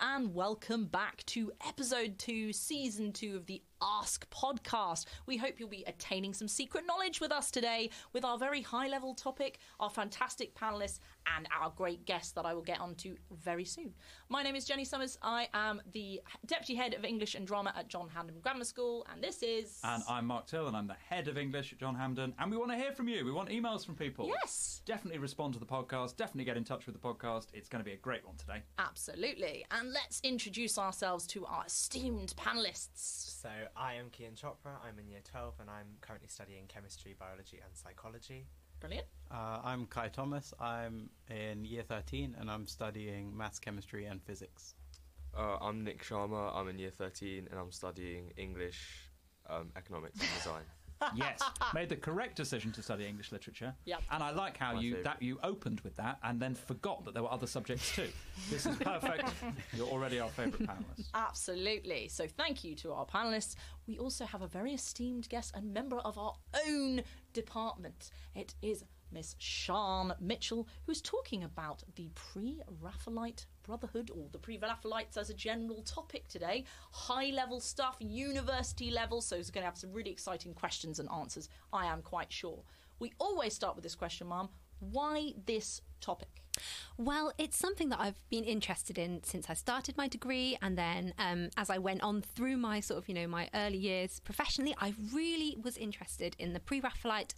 And welcome back to episode two, season two of the Ask podcast. We hope you'll be attaining some secret knowledge with us today with our very high level topic, our fantastic panelists, and our great guest that I will get onto very soon. My name is Jenny Summers. I am the Deputy Head of English and Drama at John Hampden Grammar School, and this is. And I'm Mark Till, and I'm the Head of English at John Hampden. And we want to hear from you. We want emails from people. Yes. Definitely respond to the podcast. Definitely get in touch with the podcast. It's going to be a great one today. Absolutely. And let's introduce ourselves to our esteemed panelists. So, I am Kian Chopra, I'm in year 12 and I'm currently studying chemistry, biology, and psychology. Brilliant. Uh, I'm Kai Thomas. I'm in year 13 and I'm studying maths, chemistry, and physics. Uh, I'm Nick Sharma. I'm in year 13 and I'm studying English, um, economics, and design. yes, made the correct decision to study English literature. Yep. And I like how My you favourite. that you opened with that and then forgot that there were other subjects too. this is perfect. You're already our favourite panelist. Absolutely. So, thank you to our panelists. We also have a very esteemed guest and member of our own department. It is Miss Shan Mitchell, who's talking about the pre Raphaelite Brotherhood, or the pre Raphaelites as a general topic today. High level stuff, university level, so it's going to have some really exciting questions and answers, I am quite sure. We always start with this question, Mum. Why this topic? Well, it's something that I've been interested in since I started my degree, and then um, as I went on through my sort of, you know, my early years professionally, I really was interested in the pre-Raphaelite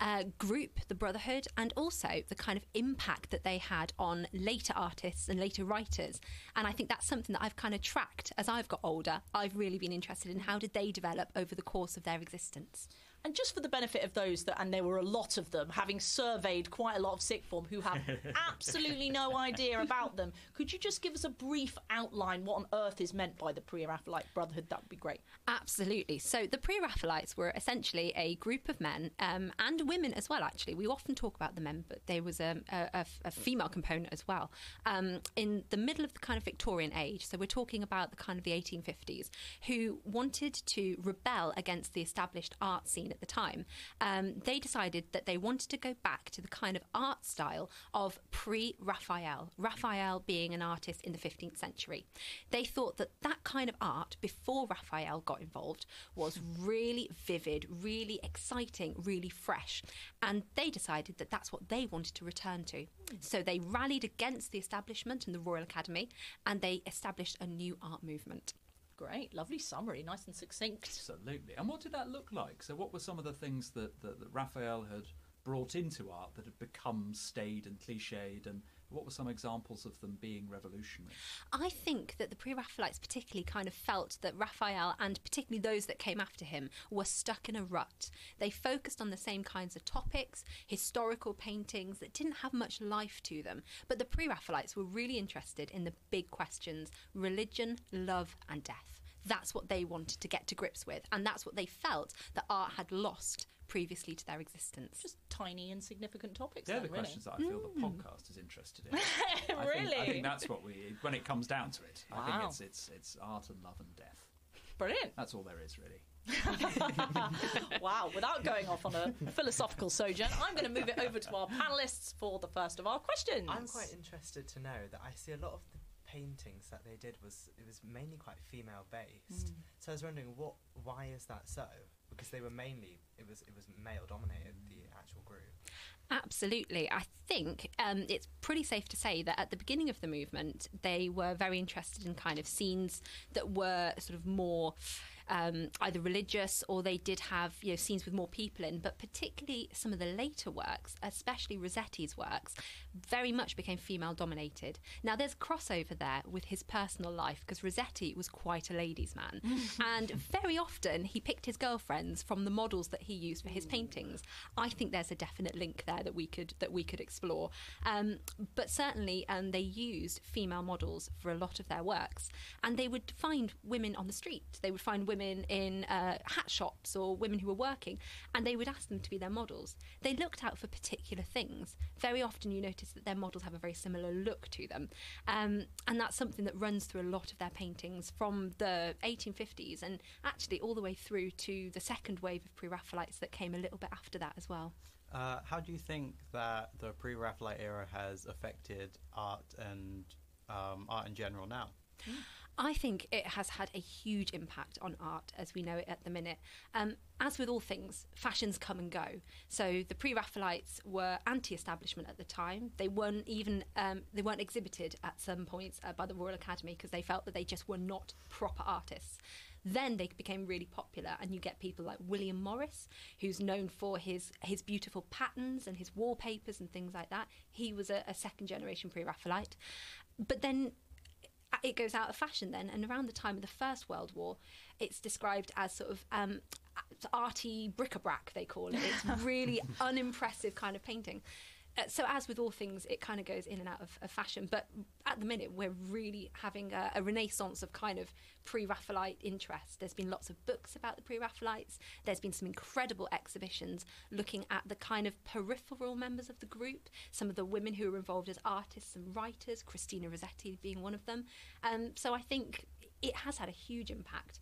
uh, group, the Brotherhood, and also the kind of impact that they had on later artists and later writers. And I think that's something that I've kind of tracked as I've got older. I've really been interested in how did they develop over the course of their existence. And just for the benefit of those that, and there were a lot of them, having surveyed quite a lot of sixth form who have absolutely no idea about them, could you just give us a brief outline what on earth is meant by the pre-Raphaelite Brotherhood? That would be great. Absolutely. So the pre Raphaelites were essentially a group of men um, and women as well, actually. We often talk about the men, but there was a, a, a female component as well. Um, in the middle of the kind of Victorian age, so we're talking about the kind of the 1850s, who wanted to rebel against the established art scene at the time. Um, they decided that they wanted to go back to the kind of art style of pre Raphael, Raphael being an artist in the 15th century. They thought that that kind of art before Raphael got involved was really vivid, really exciting, really fresh. And they decided that that's what they wanted to return to. So they rallied against the establishment and the Royal Academy and they established a new art movement. Great, lovely summary, nice and succinct. Absolutely. And what did that look like? So, what were some of the things that, that, that Raphael had brought into art that had become staid and cliched? And what were some examples of them being revolutionary? I think that the pre Raphaelites particularly kind of felt that Raphael and particularly those that came after him were stuck in a rut. They focused on the same kinds of topics, historical paintings that didn't have much life to them. But the pre Raphaelites were really interested in the big questions religion, love, and death. That's what they wanted to get to grips with, and that's what they felt that art had lost previously to their existence. Just tiny, insignificant topics. They're then, the really. questions that I feel the hmm. podcast is interested in. I think, Really? I think that's what we, when it comes down to it, I think it's, it's, it's art and love and death. Brilliant. That's all there is, really. Wow, without going off on a philosophical sojourn, I'm going to move it over to our panelists for the first of our questions. I'm quite interested to know that I see a lot of the paintings that they did was it was mainly quite female based. Hmm. So I was wondering what why is that so? Because they were mainly it was it was male dominated the actual group. Absolutely. I think um, it's pretty safe to say that at the beginning of the movement, they were very interested in kind of scenes that were sort of more um, either religious or they did have you know scenes with more people in. But particularly some of the later works, especially Rossetti's works, very much became female dominated. Now there's crossover there with his personal life because Rossetti was quite a ladies' man, and very often he picked his girlfriends from the models that he used for his paintings. I think there's a definite link there that we could that we could explore. Um, but certainly, um, they used female models for a lot of their works, and they would find women on the street. They would find women in uh, hat shops or women who were working, and they would ask them to be their models. They looked out for particular things. Very often, you notice that their models have a very similar look to them, um, and that's something that runs through a lot of their paintings from the 1850s and actually all the way through to the second wave of pre-Raphaelites that came a little bit after that as well. Uh, how do you think that the pre-Raphaelite era has affected art and um, art in general now? I think it has had a huge impact on art as we know it at the minute. Um, as with all things, fashions come and go. So the pre-Raphaelites were anti-establishment at the time. They weren't even um, they weren't exhibited at some points uh, by the Royal Academy because they felt that they just were not proper artists. Then they became really popular, and you get people like William Morris, who's known for his his beautiful patterns and his wallpapers and things like that. He was a, a second generation pre-Raphaelite, but then it goes out of fashion then. And around the time of the First World War, it's described as sort of um, arty bric-a-brac, they call it. It's really unimpressive kind of painting. Uh, so as with all things, it kind of goes in and out of, of fashion. But at the minute, we're really having a, a renaissance of kind of pre-Raphaelite interest. There's been lots of books about the pre-Raphaelites. There's been some incredible exhibitions looking at the kind of peripheral members of the group. Some of the women who were involved as artists and writers, Christina Rossetti being one of them. Um, so I think it has had a huge impact.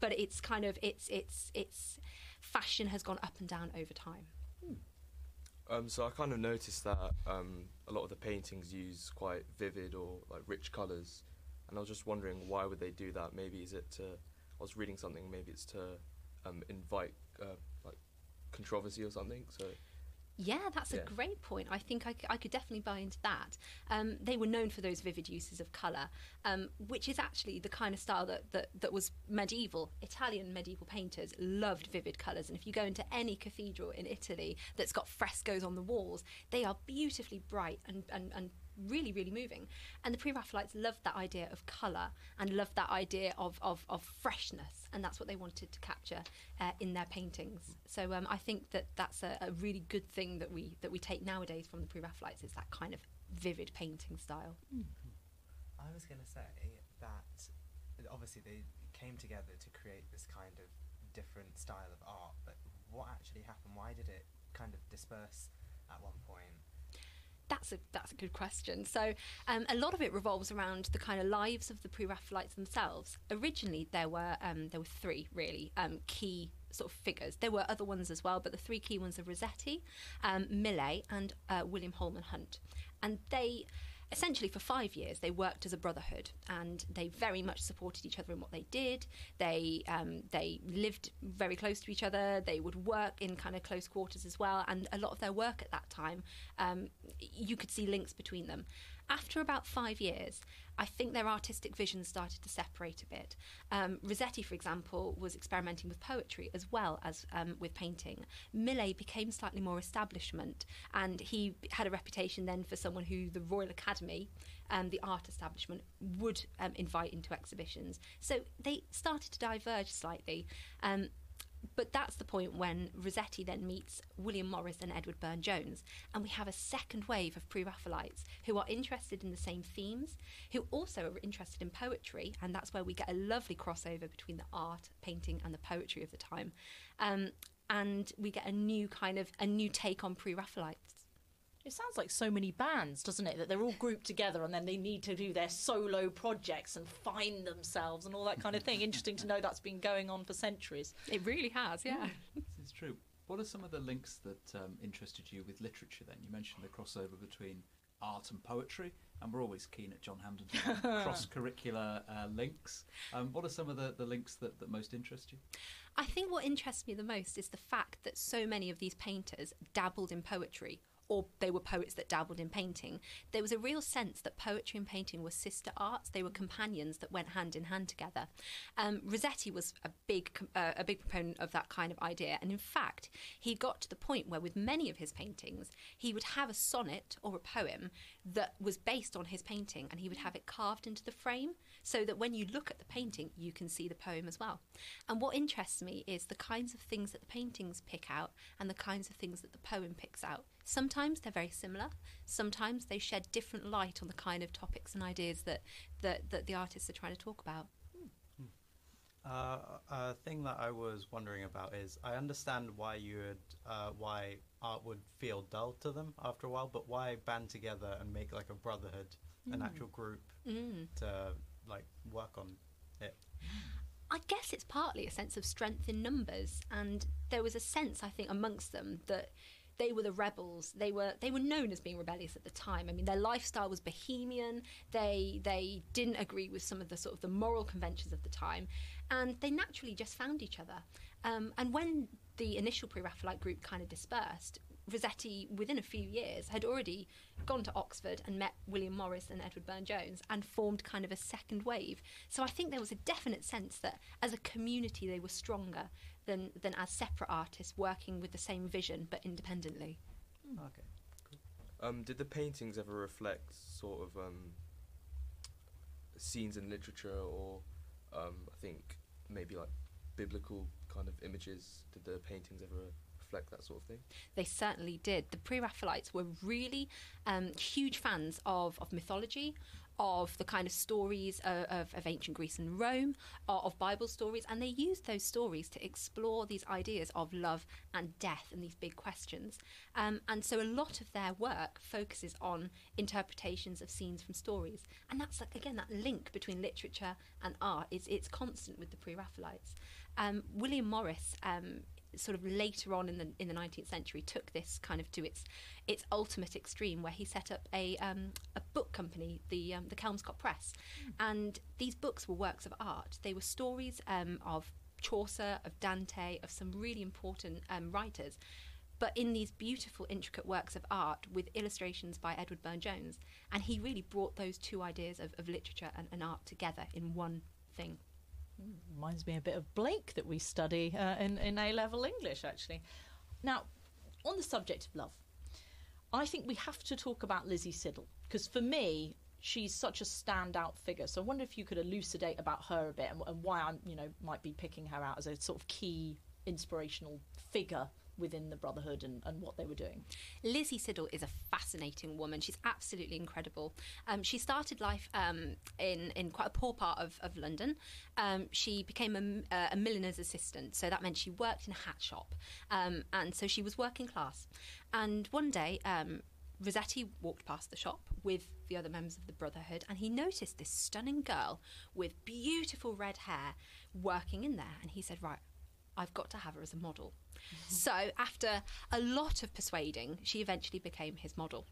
But it's kind of it's it's it's fashion has gone up and down over time. Um, so I kind of noticed that um, a lot of the paintings use quite vivid or like rich colours, and I was just wondering why would they do that? Maybe is it to I was reading something. Maybe it's to um, invite uh, like controversy or something. So Yeah, that's Yeah. a great point. I think I, I could definitely buy into that. Um, they were known for those vivid uses of colour, um, which is actually the kind of style that, that, that was medieval. Italian medieval painters loved vivid colours, and if you go into any cathedral in Italy that's got frescoes on the walls, they are beautifully bright and, and, and really, really moving. And the pre-Raphaelites loved that idea of colour and loved that idea of, of, of freshness, and that's what they wanted to capture uh, in their paintings. So um, I think that that's a, a really good thing that we that we take nowadays from the pre-Raphaelites is that kind of vivid painting style. I was going to say that obviously they came together to create this kind of different style of art, but what actually happened? Why did it kind of disperse at one point? That's a that's a good question. So um, a lot of it revolves around the kind of lives of the pre-Raphaelites themselves. Originally, there were um, there were three really um, key sort of figures. There were other ones as well, but the three key ones are Rossetti, um, Millais, and uh, William Holman Hunt, and they. Essentially, for five years, they worked as a brotherhood, and they very much supported each other in what they did. They um, they lived very close to each other. They would work in kind of close quarters as well, and a lot of their work at that time, um, you could see links between them. After about five years, I think their artistic visions started to separate a bit. Um, Rossetti, for example, was experimenting with poetry as well as um, with painting. Millais became slightly more establishment, and he had a reputation then for someone who the Royal Academy and the art establishment would um, invite into exhibitions. So they started to diverge slightly. But that's the point when Rossetti then meets William Morris and Edward Burne Jones, and we have a second wave of pre Raphaelites who are interested in the same themes, who also are interested in poetry, and that's where we get a lovely crossover between the art, painting, and the poetry of the time. Um, and we get a new kind of a new take on pre Raphaelites. It sounds like so many bands, doesn't it? That they're all grouped together and then they need to do their solo projects and find themselves and all that kind of thing. Interesting to know that's been going on for centuries. It really has, yeah. This is true. What are some of the links that um, interested you with literature then? You mentioned the crossover between art and poetry, and we're always keen at John Hampden to cross curricular uh, links. Um, what are some of the, the links that, that most interest you? I think what interests me the most is the fact that so many of these painters dabbled in poetry. Or they were poets that dabbled in painting. There was a real sense that poetry and painting were sister arts. They were companions that went hand in hand together. Um, Rossetti was a big, uh, a big proponent of that kind of idea, and in fact, he got to the point where, with many of his paintings, he would have a sonnet or a poem that was based on his painting, and he would have it carved into the frame so that when you look at the painting, you can see the poem as well. And what interests me is the kinds of things that the paintings pick out and the kinds of things that the poem picks out. Sometimes they're very similar. Sometimes they shed different light on the kind of topics and ideas that, that, that the artists are trying to talk about. Uh, a thing that I was wondering about is I understand why you would uh, why art would feel dull to them after a while, but why band together and make like a brotherhood, an actual group Mm. to like work on it? I guess it's partly a sense of strength in numbers, and there was a sense, I think, amongst them that they were the rebels. They were they were known as being rebellious at the time. I mean, their lifestyle was bohemian. They they didn't agree with some of the sort of the moral conventions of the time, and they naturally just found each other. Um, and when the initial Pre-Raphaelite group kind of dispersed, Rossetti, within a few years, had already gone to Oxford and met William Morris and Edward Burne Jones and formed kind of a second wave. So I think there was a definite sense that as a community they were stronger than, than as separate artists working with the same vision but independently. Okay. Um, did the paintings ever reflect sort of um, scenes in literature or um, I think maybe like biblical kind of images? Did the paintings ever reflect that sort of thing? They certainly did. The Pre Raphaelites were really um, huge fans of, of mythology, of the kind of stories of, of, of ancient Greece and Rome, of, of Bible stories, and they used those stories to explore these ideas of love and death and these big questions. Um, and so a lot of their work focuses on interpretations of scenes from stories. And that's, like, again, that link between literature and art is it's constant with the Pre Raphaelites. Um, William Morris um, sort of later on in the in the 19th century took this kind of to its its ultimate extreme where he set up a um, a book company the um, the Kelmscott Press. And these books were works of art. They were stories um, of Chaucer of Dante of some really important um, writers. But in these beautiful intricate works of art with illustrations by Edward Burne Jones. And he really brought those two ideas of, of literature and, and art together in one thing Reminds me a bit of Blake that we study uh, in, in A level English, actually. Now, on the subject of love, I think we have to talk about Lizzie Siddal because for me, she's such a standout figure. So I wonder if you could elucidate about her a bit and, and why I'm, you know, might be picking her out as a sort of key inspirational figure within the Brotherhood and, and what they were doing. Lizzie Siddal is a fascinating woman. She's absolutely incredible. Um, she started life um, in, in quite a poor part of, of London. Um, she became a, uh, a milliner's assistant, so that meant she worked in a hat shop. Um, and so she was working class. And one day, um, Rossetti walked past the shop with the other members of the Brotherhood and he noticed this stunning girl with beautiful red hair working in there. And he said, Right, I've got to have her as a model. So, after a lot of persuading, she eventually became his model.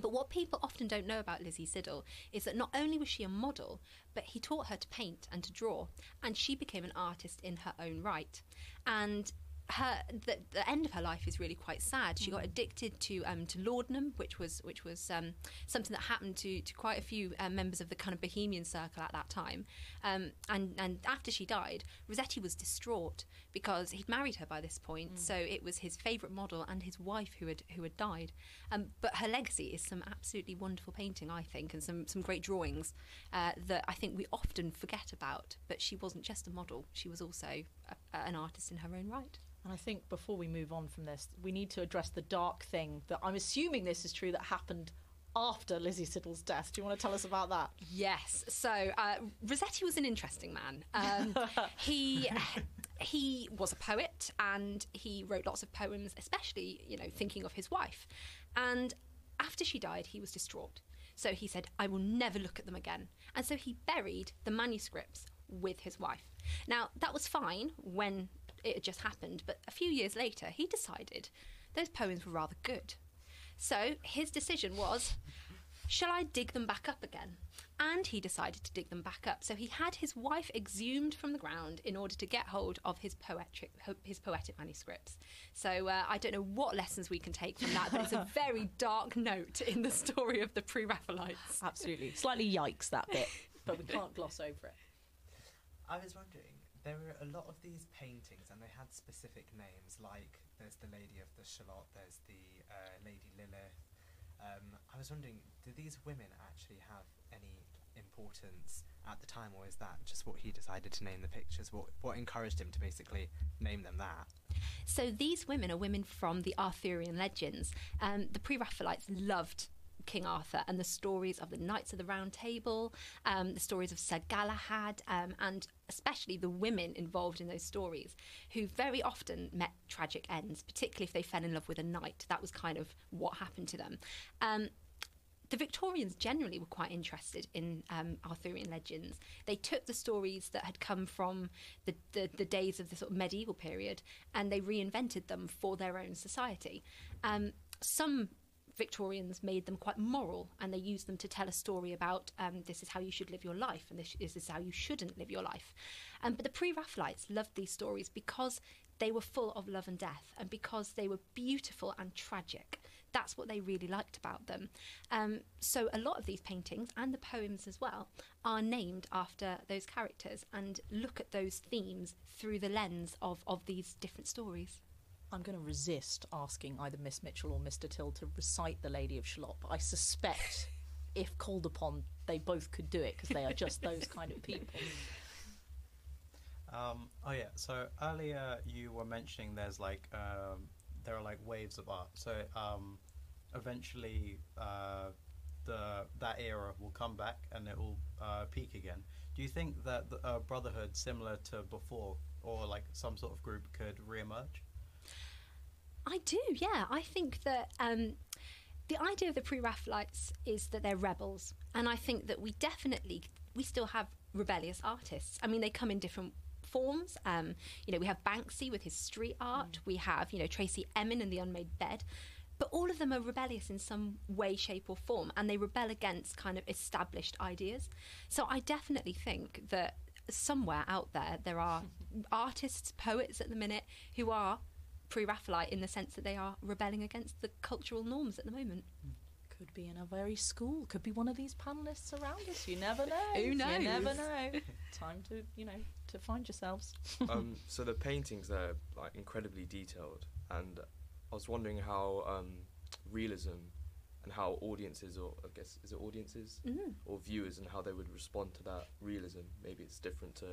But what people often don't know about Lizzie Siddal is that not only was she a model, but he taught her to paint and to draw, and she became an artist in her own right. And her the, the end of her life is really quite sad. She got addicted to um, to laudanum, which was which was um, something that happened to, to quite a few uh, members of the kind of bohemian circle at that time. Um, and and after she died, Rossetti was distraught because he'd married her by this point. So it was his favourite model and his wife who had who had died. Um, but her legacy is some absolutely wonderful painting, I think, and some some great drawings uh, that I think we often forget about. But she wasn't just a model; she was also a, an artist in her own right. And I think before we move on from this, we need to address the dark thing that I'm assuming this is true that happened after Lizzie Siddal's death. Do you want to tell us about that? Yes. So uh, Rossetti was an interesting man. Um, he he was a poet and he wrote lots of poems, especially you know thinking of his wife. And after she died, he was distraught. So he said, "I will never look at them again." And so he buried the manuscripts with his wife. Now that was fine when it had just happened, but a few years later, he decided those poems were rather good. So his decision was shall I dig them back up again? And he decided to dig them back up. So he had his wife exhumed from the ground in order to get hold of his poetic his poetic manuscripts. So uh, I don't know what lessons we can take from that, but it's a very dark note in the story of the Pre-Raphaelites. Absolutely. Slightly yikes that bit, but we can't gloss over it. I was wondering, there were a lot of these paintings and they had specific names, like there's the Lady of the Shalott, there's the uh, Lady Lilith. Um, I was wondering, do these women actually have any importance at the time, or is that just what he decided to name the pictures? What what encouraged him to basically name them that? So these women are women from the Arthurian legends. Um, the Pre-Raphaelites loved King Arthur and the stories of the Knights of the Round Table, um, the stories of Sir Galahad, um, and especially the women involved in those stories, who very often met tragic ends, particularly if they fell in love with a knight. That was kind of what happened to them. Um, the Victorians generally were quite interested in um, Arthurian legends. They took the stories that had come from the, the, the days of the sort of medieval period and they reinvented them for their own society. Um, some Victorians made them quite moral and they used them to tell a story about um, this is how you should live your life and this, is how you shouldn't live your life. Um, but the pre Raphaelites loved these stories because they were full of love and death and because they were beautiful and tragic. That's what they really liked about them. Um, so a lot of these paintings and the poems as well are named after those characters and look at those themes through the lens of, of these different stories. I'm going to resist asking either Miss Mitchell or Mr. Till to recite The Lady of Shalott, I suspect if called upon, they both could do it because they are just those kind of people. Um, oh yeah. So earlier you were mentioning there's like um, there are like waves of art. So um, eventually uh, the that era will come back and it will uh, peak again. Do you think that a uh, Brotherhood, similar to before, or like some sort of group, could reemerge? I do, yeah. I think that um, the idea of the pre-Raphaelites is that they're rebels, and I think that we definitely we still have rebellious artists. I mean, they come in different forms. Um, you know, we have Banksy with his street art. We have you know Tracey Emin and the Unmade Bed. But all of them are rebellious in some way, shape, or form, and they rebel against kind of established ideas. So I definitely think that somewhere out there there are artists, poets at the minute who are pre-Raphaelite in the sense that they are rebelling against the cultural norms at the moment. Could be in a very school. Could be one of these panelists around us. You never know. Who knows? You never know. Time to you know to find yourselves. um, so the paintings they're like incredibly detailed, and I was wondering how um, realism and how audiences, or I guess is it audiences Mm. or viewers, and how they would respond to that realism. Maybe it's different to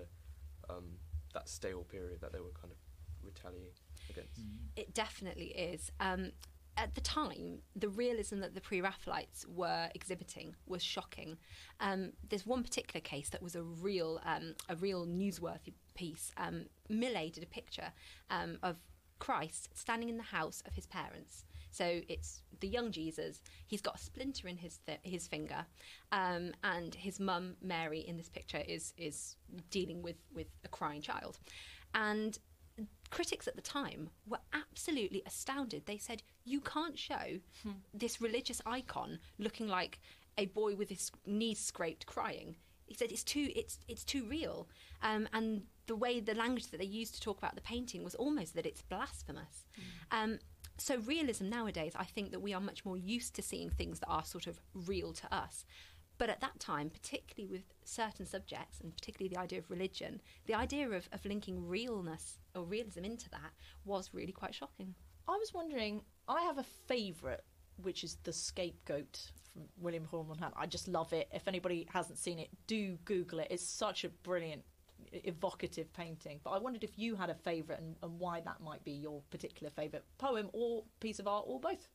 um, that stale period that they were kind of retaliating against. It definitely is. Um, at the time, the realism that the pre-Raphaelites were exhibiting was shocking. Um, there's one particular case that was a real, um, a real newsworthy piece. Um, Millais did a picture um, of Christ standing in the house of his parents. So it's the young Jesus. He's got a splinter in his th- his finger, um, and his mum Mary in this picture is is dealing with with a crying child, and critics at the time were absolutely astounded. They said, You can't show this religious icon looking like a boy with his knees scraped crying. He said it's too it's it's too real. Um, and the way the language that they used to talk about the painting was almost that it's blasphemous. Um, so realism nowadays, I think that we are much more used to seeing things that are sort of real to us. But at that time, particularly with certain subjects, and particularly the idea of religion, the idea of, of linking realness or realism into that was really quite shocking. I was wondering. I have a favourite, which is the scapegoat from William Hunt. I just love it. If anybody hasn't seen it, do Google it. It's such a brilliant, evocative painting. But I wondered if you had a favourite and, and why that might be your particular favourite poem or piece of art or both.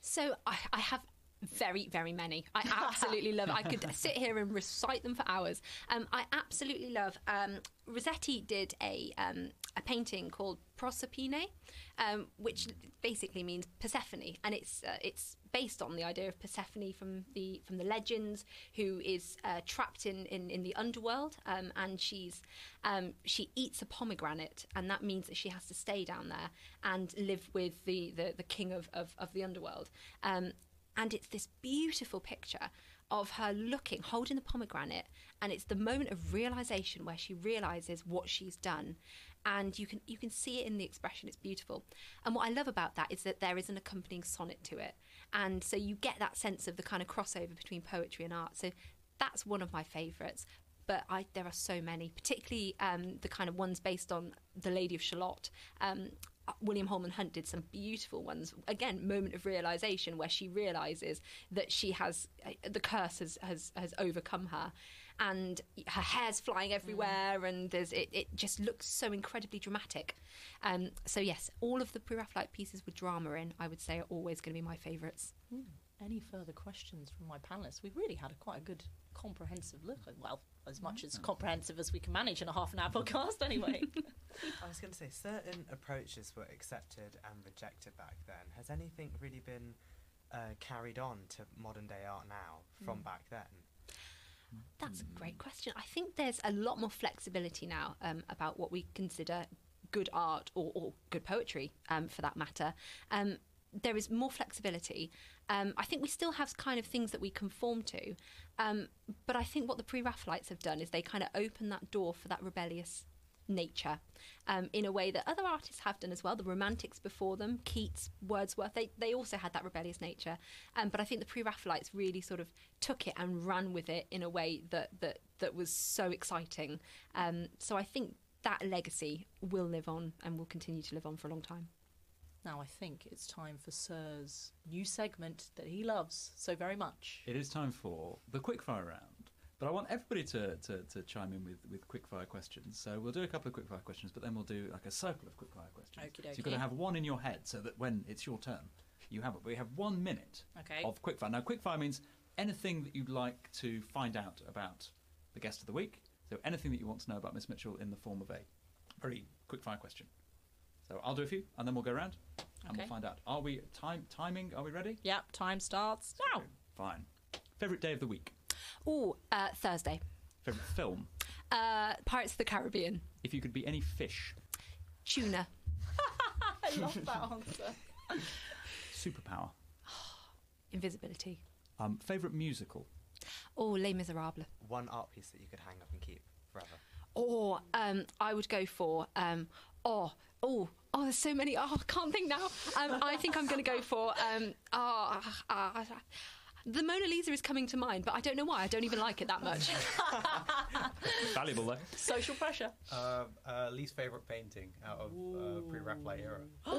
So I, I have very, very many. I absolutely love. I could sit here and recite them for hours. Um, I absolutely love. Um, Rossetti did a um, a painting called Proserpine, um, which basically means Persephone, and it's uh, it's based on the idea of Persephone from the from the legends, who is uh, trapped in, in, in the underworld, um, and she's um, she eats a pomegranate, and that means that she has to stay down there and live with the the, the king of, of, of the underworld. And it's this beautiful picture of her looking, holding the pomegranate, and it's the moment of realization where she realizes what she's done, and you can you can see it in the expression. It's beautiful, and what I love about that is that there is an accompanying sonnet to it, and so you get that sense of the kind of crossover between poetry and art. So that's one of my favourites. But I, there are so many, particularly um, the kind of ones based on the Lady of Shalott. Um, William Holman Hunt did some beautiful ones. Again, moment of realization where she realizes that she has uh, the curse has, has has overcome her, and her hair's flying everywhere, and there's it, it just looks so incredibly dramatic. Um, so yes, all of the pre-Raphaelite pieces with drama in, I would say, are always going to be my favourites. Any further questions from my panelists? We've really had a quite a good comprehensive look. at- Well, as much as comprehensive as we can manage in a half an hour podcast, anyway. I was going to say certain approaches were accepted and rejected back then. Has anything really been uh, carried on to modern day art now from back then? That's a great question. I think there's a lot more flexibility now um, about what we consider good art or, or good poetry, um, for that matter. Um, there is more flexibility. Um, I think we still have kind of things that we conform to, um, but I think what the pre-Raphaelites have done is they kind of open that door for that rebellious nature um, in a way that other artists have done as well. The Romantics before them, Keats, Wordsworth, they, they also had that rebellious nature. Um, but I think the pre Raphaelites really sort of took it and ran with it in a way that, that, that was so exciting. Um, so I think that legacy will live on and will continue to live on for a long time. Now I think it's time for Sir's new segment that he loves so very much. It is time for the quickfire round. But I want everybody to, to, to chime in with, with quickfire questions. So we'll do a couple of quickfire questions, but then we'll do like a circle of quickfire questions. Okie So you've got to have one in your head so that when it's your turn, you have it. We have one minute Okay. of quickfire. Now, quickfire means anything that you'd like to find out about the guest of the week. So anything that you want to know about Miss Mitchell in the form of a very quickfire question. So I'll do a few, and then we'll go around, and Okay. we'll find out. Are we time timing? Are we ready? Yep, time starts now. Fine. Favorite day of the week. Oh, uh, Thursday. Favorite film. Uh, Pirates of the Caribbean. If you could be any fish. Tuna. I love that answer. Superpower. Invisibility. Um, favorite musical. Oh, Les Miserables. One art piece that you could hang up and keep forever. Or um, I would go for um, oh oh oh. There's so many. Oh, I can't think now. Um, I think I'm going to go for um, oh, uh, the Mona Lisa is coming to mind, but I don't know why. I don't even like it that much. Valuable though. Social pressure. Uh, uh, least favorite painting out of uh, pre-Raphaelite era.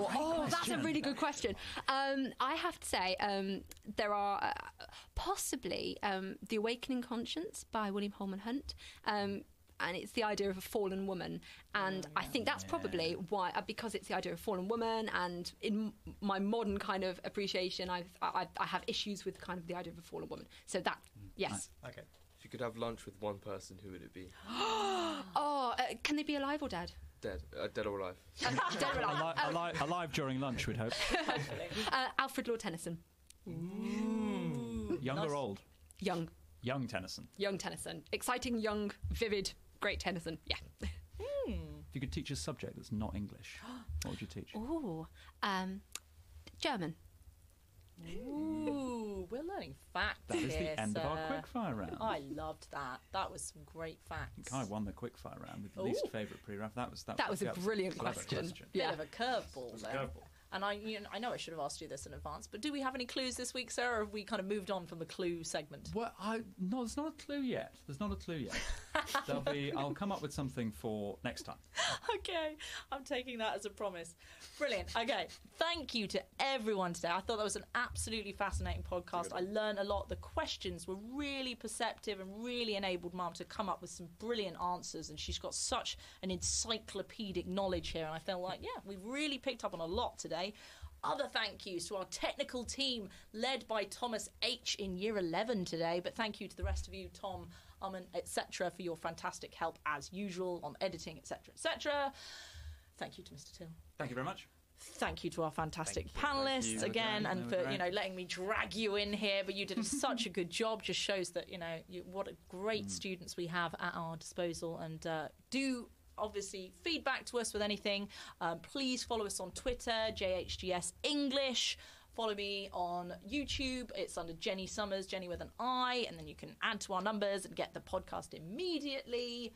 Oh, oh, that's a really good question. Um, I have to say, um, there are uh, possibly um, The Awakening Conscience by William Holman Hunt. And it's the idea of a fallen woman, and I think that's probably why, uh, because it's the idea of a fallen woman, and in my modern kind of appreciation, I've, I, I have issues with kind of the idea of a fallen woman. So that, yes. Okay. If you could have lunch with one person, who would it be? Oh, uh, can they be alive or dead? Dead, uh, dead or alive? Dead or alive? Alive, alive, alive during lunch, we'd hope. Uh, Alfred Lord Tennyson, Young Nice. or old? young. Young Tennyson. Young Tennyson. Exciting, young, vivid, great Tennyson. Yeah. If you could teach a subject that's not English, what would you teach? Oh, Um, German. Ooh, we're learning facts That is here, the end of our sir. quickfire round. I loved that. That was some great I facts. think I won the quickfire round with the least favourite pre-raf. That was that, That was a brilliant clever question. Bit Yeah. of a curveball was curveball. And I, you know, I know I should have asked you this in advance, but do we have any clues this week, sir, or have we kind of moved on from the clue segment? Well, I no, there's not a clue yet. There's not a clue yet. There'll be. I'll come up with something for next time. okay, I'm taking that as a promise. Brilliant. Okay, thank you to everyone today. I thought that was an absolutely fascinating podcast. I learned a lot. The questions were really perceptive and really enabled Mum to come up with some brilliant answers. And she's got such an encyclopedic knowledge here. And I felt like, yeah, we've really picked up on a lot today. Other thank yous to our technical team led by Thomas H in year 11 today. But thank you to the rest of you, Tom, Aman, etc., for your fantastic help as usual on editing, etc., etc. Thank you to Mr. Till. Thank you very much. Thank you to our fantastic panelists again, They and for you know letting me drag you in here. But you did such a good job. Just shows that you know you, what a great students we have at our disposal. And uh, do obviously feedback to us with anything. Um, please follow us on Twitter, JHGS English. Follow me on YouTube. It's under Jenny Summers, Jenny with an I, and then you can add to our numbers and get the podcast immediately.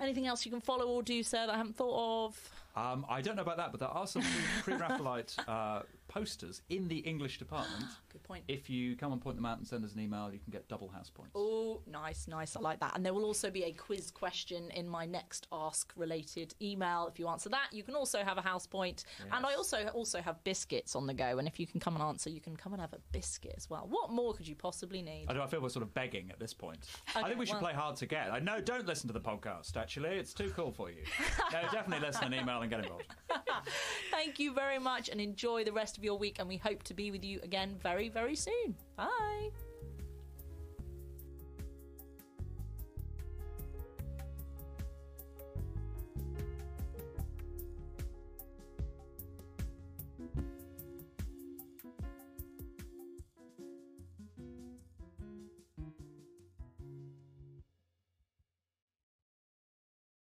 Anything else you can follow or do, sir, that I haven't thought of? Um, I don't know about that, but there are some pre-Raphaelite uh, posters in the English department. Good point. If you come and point them out and send us an email, you can get double house points. Oh, nice, nice. I like that. And there will also be a quiz question in my next ask related email. If you answer that, you can also have a house point. And I also also have biscuits on the go. And if you can come and answer, you can come and have a biscuit as well. What more could you possibly need? I, do, I feel we're sort of begging at this point. I think we should well- play hard to get. I know, don't listen to the podcast. Actually, it's too cool for you. no, definitely listen and email and get involved. Thank you very much and enjoy the rest of your week. And we hope to be with you again very, very soon. Bye.